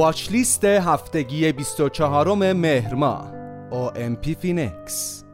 watch list هفتگی 24 مهر ماه. OMP فینکس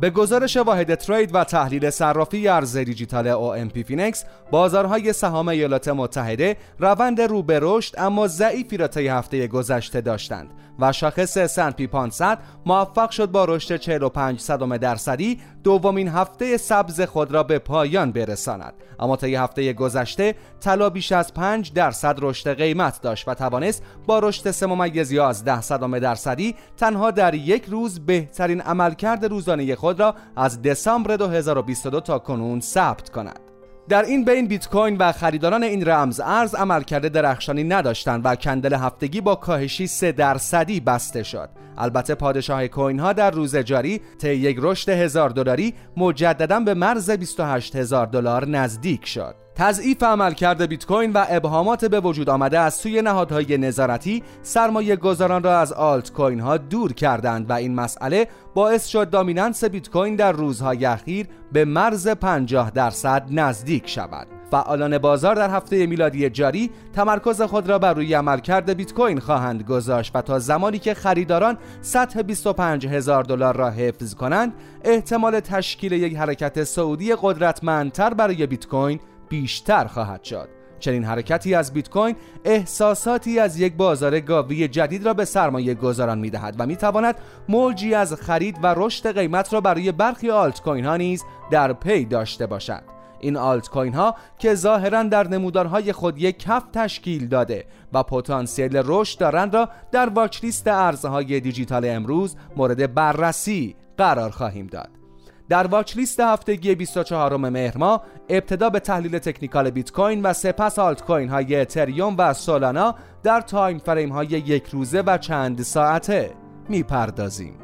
به گزارش واحد trade و تحلیل صرافی ارز دیجیتال OMP فینکس بازارهای سهام ایالات متحده روند رو به رشد اما ضعیفی را طی هفته گذشته داشتند و شاخص S&P 500 موفق شد با رشد 45 صدم درصدی دومین هفته سبز خود را به پایان برساند. اما طی هفته گذشته طلا بیش از 5 درصد رشد قیمت داشت و توانست با رشد 3 ممیز 11 صدم درصدی تنها در یک روز بهترین عملکرد روزانه خود را از دسامبر 2022 تا کنون ثبت کند. در این بین بیت کوین و خریداران این رمز ارز عملکرد درخشانی نداشتند و کندل هفتگی با کاهشی 3 درصدی بسته شد. البته پادشاه کوین ها در روز جاری طی یک رشد هزار دلاری مجددا به مرز 28 هزار دلار نزدیک شد. تضعیف عملکرد بیت کوین و ابهامات به وجود آمده از سوی نهادهای نظارتی سرمایه گذاران را از آلت کوین ها دور کردند و این مسئله باعث شد دامیننس بیت کوین در روزهای اخیر به مرز 50 درصد نزدیک شود. فعالان بازار در هفته میلادی جاری تمرکز خود را بر روی عملکرد بیت کوین خواهند گذاشت و تا زمانی که خریداران سطح 25 هزار دلار را حفظ کنند احتمال تشکیل یک حرکت سعودی قدرتمندتر برای بیت کوین بیشتر خواهد شد. چنین حرکتی از بیت کوین احساساتی از یک بازار گاوی جدید را به سرمایه گذاران می دهد و می تواند موجی از خرید و رشد قیمت را برای برخی آلت کوین ها نیز در پی داشته باشد. این آلت کوین ها که ظاهرا در نمودارهای خود یک کف تشکیل داده و پتانسیل رشد دارند را در watch list ارزهای دیجیتال امروز مورد بررسی قرار خواهیم داد. در watch list هفتگی 24 مهر ماه ابتدا به تحلیل technical بیت کوین و سپس آلت کوین های اتریوم و سولانا در time frame های یک روزه و چند ساعته. می‌پردازیم.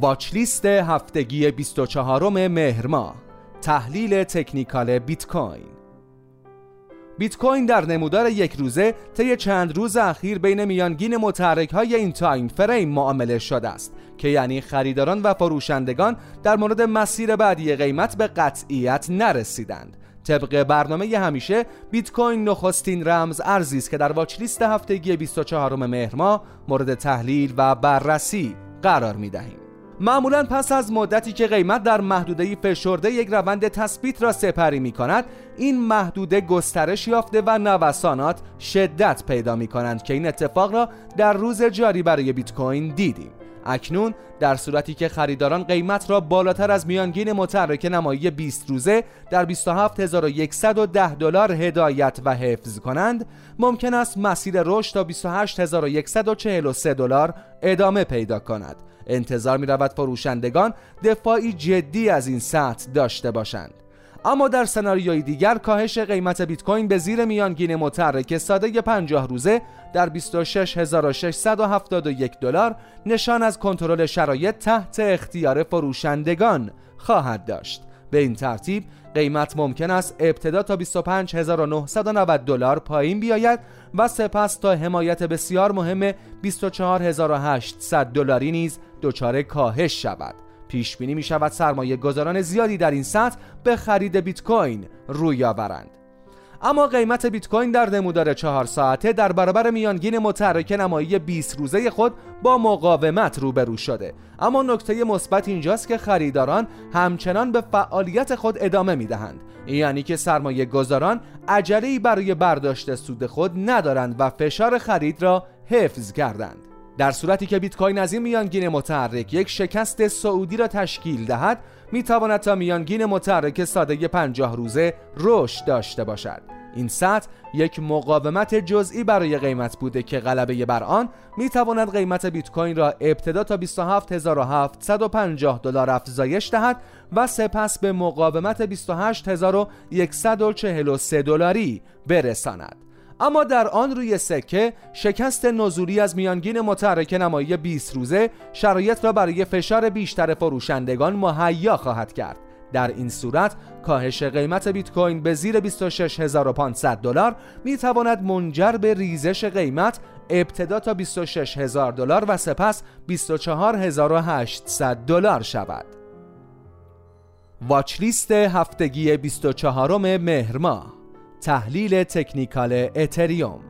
watch list هفتگی 24 مهر ماه. تحلیل technical بیت کوین بیت کوین در نمودار یک روزه طی چند روز اخیر بین میانگین متحرک های این time frame معامله شده است که یعنی خریداران و فروشندگان در مورد مسیر بعدی قیمت به قطعیت نرسیدند طبق برنامه همیشه بیت کوین نخستین رمز ارزی است که در واچ لیست هفتگی 24 مهر ماه مورد تحلیل و بررسی قرار می دهیم. معمولا پس از مدتی که قیمت در محدوده فشرده یک روند تثبیت را سپری می کند این محدوده گسترش یافته و نوسانات شدت پیدا می کنند که این اتفاق را در روز جاری برای بیت کوین دیدیم. اکنون در صورتی که خریداران قیمت را بالاتر از میانگین متحرک نمایی 20 روزه در 27110 دلار هدایت و حفظ کنند ممکن است مسیر رشد تا 28143 دلار ادامه پیدا کند. انتظار می رود فروشندگان دفاعی جدی از این سطح داشته باشند. اما در سناریوی دیگر کاهش قیمت بیت کوین به زیر میانگین متحرک ساده 50 روزه در 26671 دلار نشان از کنترل شرایط تحت اختیار فروشندگان خواهد داشت. به این ترتیب قیمت ممکن است ابتدا تا 25990 دلار پایین بیاید و سپس تا حمایت بسیار مهم 24800 دلاری نیز دچار کاهش شود. پیش بینی می شود سرمایه گذاران زیادی در این سطح به خرید بیت کوین روی آورند. اما قیمت بیت کوین در نمودار چهار ساعته در برابر میانگین متحرک نمایی 20 روزه خود با مقاومت روبرو شده. اما نکته مثبت اینجاست که خریداران همچنان به فعالیت خود ادامه می دهند یعنی که سرمایه گذاران عجله برای برداشت سود خود ندارند و فشار خرید را حفظ کردند. در صورتی که بیت کوین از این میانگین متحرک یک شکست سعودی را تشکیل دهد می تواند تا میانگین متحرک ساده 50 روزه رشد داشته باشد. این سطح یک مقاومت جزئی برای قیمت بوده که غلبه بر آن می تواند قیمت بیت کوین را ابتدا تا 27750 دلار افزایش دهد و سپس به مقاومت 28143 دلاری برساند. اما در آن روی سکه شکست نزولی از میانگین متحرک نمایی 20 روزه شرایط را برای فشار بیشتر فروشندگان مهیا خواهد کرد در این صورت کاهش قیمت بیت کوین به زیر 26500 دلار می تواند منجر به ریزش قیمت ابتدا تا 26000 دلار و سپس 24800 دلار شود. واچ لیست هفتگی 24 مهر ماه تحلیل تکنیکال اتریوم.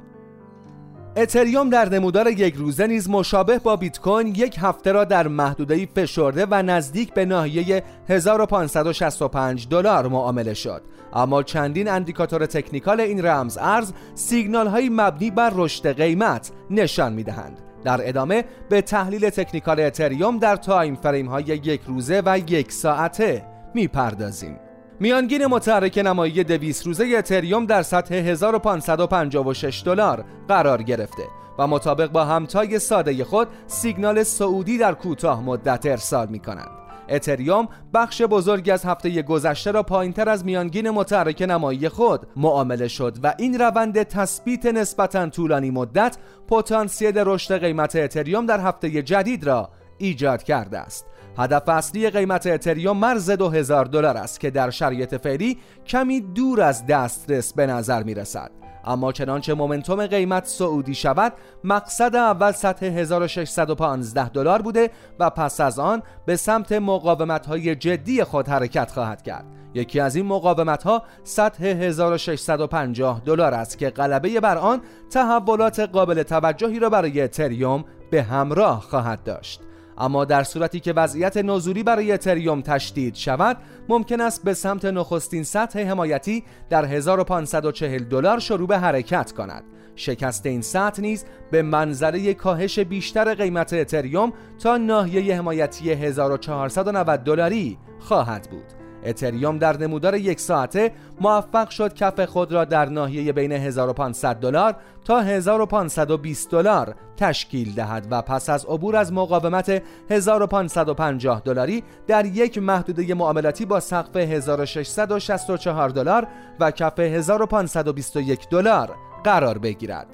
اتریوم در نمودار یک روزه نیز مشابه با بیت کوین یک هفته را در محدوده فشرده و نزدیک به ناحیه 1565 دلار معامله شد. اما چندین اندیکاتور technical این رمز ارز سیگنال هایی مبنی بر رشد قیمت نشان می‌دهند. در ادامه به تحلیل technical اتریوم در time frame های یک روزه و یک ساعته می‌پردازیم. میانگین متحرک نمایی 200 روزه اتریوم در سطح 1556 دلار قرار گرفته و مطابق با همتای ساده خود سیگنال صعودی در کوتاه مدت ارسال می کنند. اتریوم بخش بزرگی از هفته گذشته را پایینتر از میانگین متحرک نمایی خود معامله شد و این روند تثبیت نسبتا طولانی مدت پتانسیل رشد قیمت اتریوم در هفته جدید را ایجاد کرده است هدف اصلی قیمت اتریوم مرز 2000 دلار است که در شرایط فعلی کمی دور از دسترس به نظر می رسد اما چنانچه مومنتوم قیمت سعودی شود مقصد اول سطح 1615 دلار بوده و پس از آن به سمت مقاومت های جدی خود حرکت خواهد کرد. یکی از این مقاومت ها سطح 1650 دلار است که غلبه بر آن تحولات قابل توجهی را برای اتریوم به همراه خواهد داشت. اما در صورتی که وضعیت نزولی برای اتریوم تشدید شود ممکن است به سمت نخستین سطح حمایتی در 1540 دلار شروع به حرکت کند. شکست این سطح نیز به منظره کاهش بیشتر قیمت اتریوم تا ناحیه حمایتی 1490 دلاری خواهد بود. اتریوم در نمودار یک ساعته موفق شد کف خود را در ناحیه بین 1500 دلار تا 1520 دلار تشکیل دهد و پس از عبور از مقاومت 1550 دلاری در یک محدوده معاملاتی با سقف 1664 دلار و کف 1521 دلار قرار بگیرد.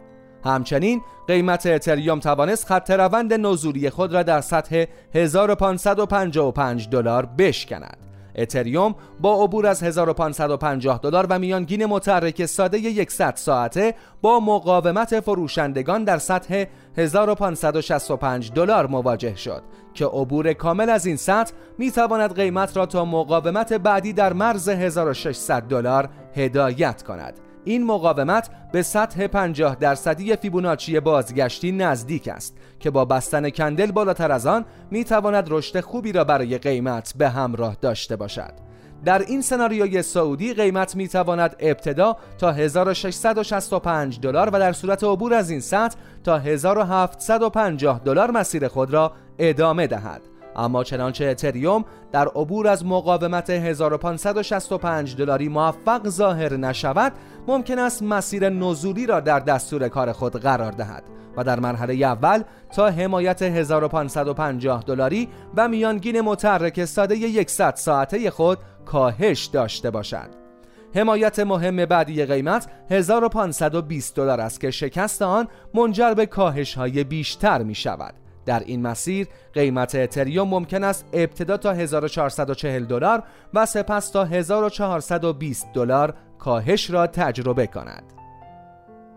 همچنین قیمت اتریوم توانست خط روند نزولی خود را در سطح 1555 دلار بشکند. اتریوم با عبور از 1550 دلار و میانگین متحرک ساده 100 ساعته با مقاومت فروشندگان در سطح 1565 دلار مواجه شد که عبور کامل از این سطح می تواند قیمت را تا مقاومت بعدی در مرز 1600 دلار هدایت کند. این مقاومت به سطح 50 درصدی فیبوناچی بازگشتی نزدیک است که با بستن کندل بالاتر از آن می تواند رشد خوبی را برای قیمت به همراه داشته باشد. در این سناریوی سعودی قیمت می تواند ابتدا تا 1665 دلار و در صورت عبور از این سطح تا 1750 دلار مسیر خود را ادامه دهد. اما چنانچه اتریوم در عبور از مقاومت 1565 دلاری موفق ظاهر نشود ممکن است مسیر نزولی را در دستور کار خود قرار دهد و در مرحله اول تا حمایت 1550 دلاری و میانگین متحرک ساده 100 ساعته خود کاهش داشته باشد. حمایت مهم بعدی قیمت 1520 دلار است که شکست آن منجر به کاهش های بیشتر می شود در این مسیر قیمت اتریوم ممکن است ابتدا تا 1440 دلار و سپس تا 1420 دلار کاهش را تجربه کند.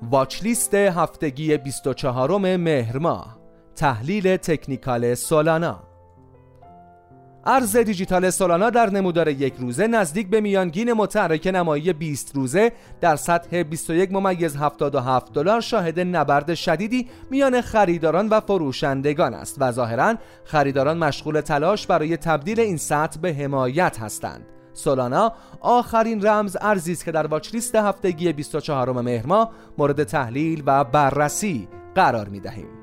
واچ لیست هفتگی 24 مهر ماه تحلیل تکنیکال سولانا ارز دیجیتال سولانا در نمودار یک روزه نزدیک به میانگین متحرک نمایی 20 روزه در سطح 21 ممیز 77 دلار شاهد نبرد شدیدی میان خریداران و فروشندگان است و ظاهرا خریداران مشغول تلاش برای تبدیل این سطح به حمایت هستند. سولانا آخرین رمز ارزی است که در واچ لیست هفتگی 24 مهر مورد تحلیل و بررسی قرار می دهیم.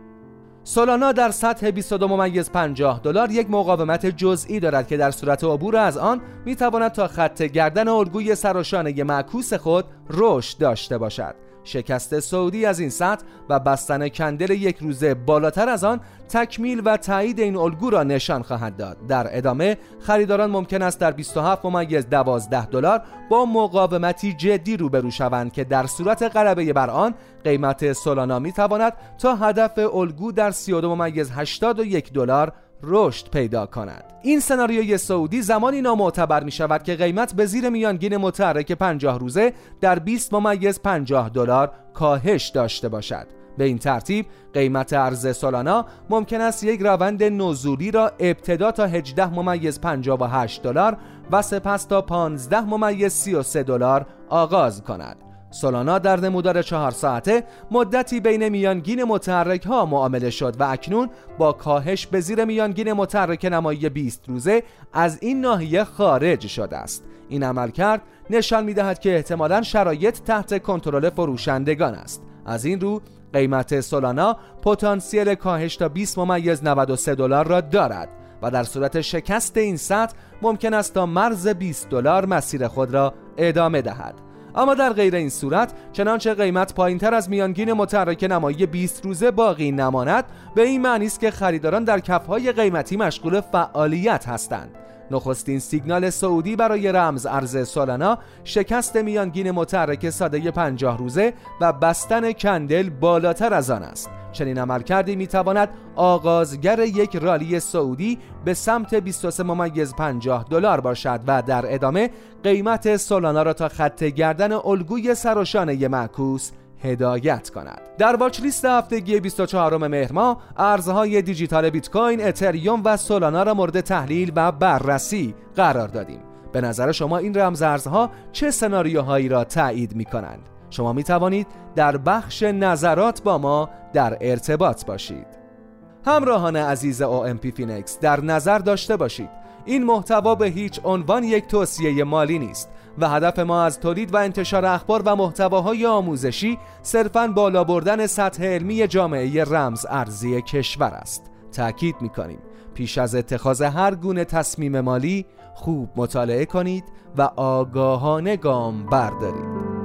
سولانا در سطح 22 ممیز 50 دلار یک مقاومت جزئی دارد که در صورت عبور از آن می تواند تا خط گردن الگوی سراشانه معکوس خود رشد داشته باشد. شکست سعودی از این سطح و بستن کندل یک روزه بالاتر از آن تکمیل و تایید این الگو را نشان خواهد داد. در ادامه خریداران ممکن است در 27 ممیز 12 دلار با مقاومتی جدی روبرو شوند که در صورت غلبه بر آن قیمت سولانا می تواند تا هدف الگو در 32 ممیز 81 دلار رشد پیدا کند. این سناریوی سعودی زمانی نامعتبر می شود که قیمت به زیر میانگین متحرک 50 روزه در 20 ممیز 50 دلار کاهش داشته باشد. به این ترتیب قیمت ارز سولانا ممکن است یک روند نزولی را ابتدا تا 18 ممیز 58 دلار و سپس تا 15 ممیز 33 دلار آغاز کند. سولانا در نمودار چهار ساعته مدتی بین میانگین متحرک ها معامله شد و اکنون با کاهش به زیر میانگین متحرک نمایی 20 روزه از این ناحیه خارج شده است. این عمل کرد نشان می دهد که احتمالا شرایط تحت کنترل فروشندگان است. از این رو قیمت سولانا پتانسیل کاهش تا 20 ممیز 93 دلار را دارد و در صورت شکست این سطح ممکن است تا مرز 20 دلار مسیر خود را ادامه دهد. اما در غیر این صورت چنانچه قیمت پایینتر از میانگین متحرک نمایی 20 روزه باقی نماند به این معنی است که خریداران در کفهای قیمتی مشغول فعالیت هستند. نخستین سیگنال سعودی برای رمز ارز سولانا شکست میانگین متحرک ساده 50 روزه و بستن کندل بالاتر از آن است. چنین عملکردی می‌تواند آغازگر یک رالی سعودی به سمت 23 ممیز 50 دلار باشد و در ادامه قیمت سولانا را تا خط گردن الگوی سرشانه معکوس هدایت کند در watch list هفتگی 24 مهر ماه ارزهای دیجیتال بیت کوین، اتریوم و سولانا را مورد تحلیل و بررسی قرار دادیم. به نظر شما این رمز ارزها چه سناریوهایی را تایید می کنند؟ شما می توانید در بخش نظرات با ما در ارتباط باشید. همراهان عزیز OMP فینکس در نظر داشته باشید این محتوا به هیچ عنوان یک توصیه مالی نیست و هدف ما از تولید و انتشار اخبار و محتواهای آموزشی صرفاً بالا بردن سطح علمی جامعه رمز ارزی کشور است. تأکید می‌کنیم. پیش از اتخاذ هر گونه تصمیم مالی خوب مطالعه کنید و آگاهانه گام بردارید.